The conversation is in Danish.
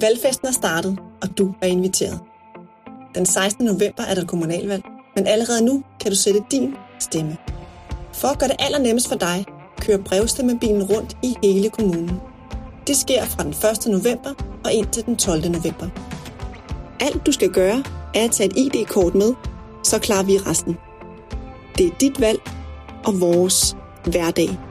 Valgfesten er startet, og du er inviteret. Den 16. november er der kommunalvalg, men allerede nu kan du sætte din stemme. For at gøre det allernemmest for dig, kører brevstemmebilen rundt i hele kommunen. Det sker fra den 1. november og indtil den 12. november. Alt du skal gøre, er at tage et ID-kort med, så klarer vi resten. Det er dit valg og vores hverdag.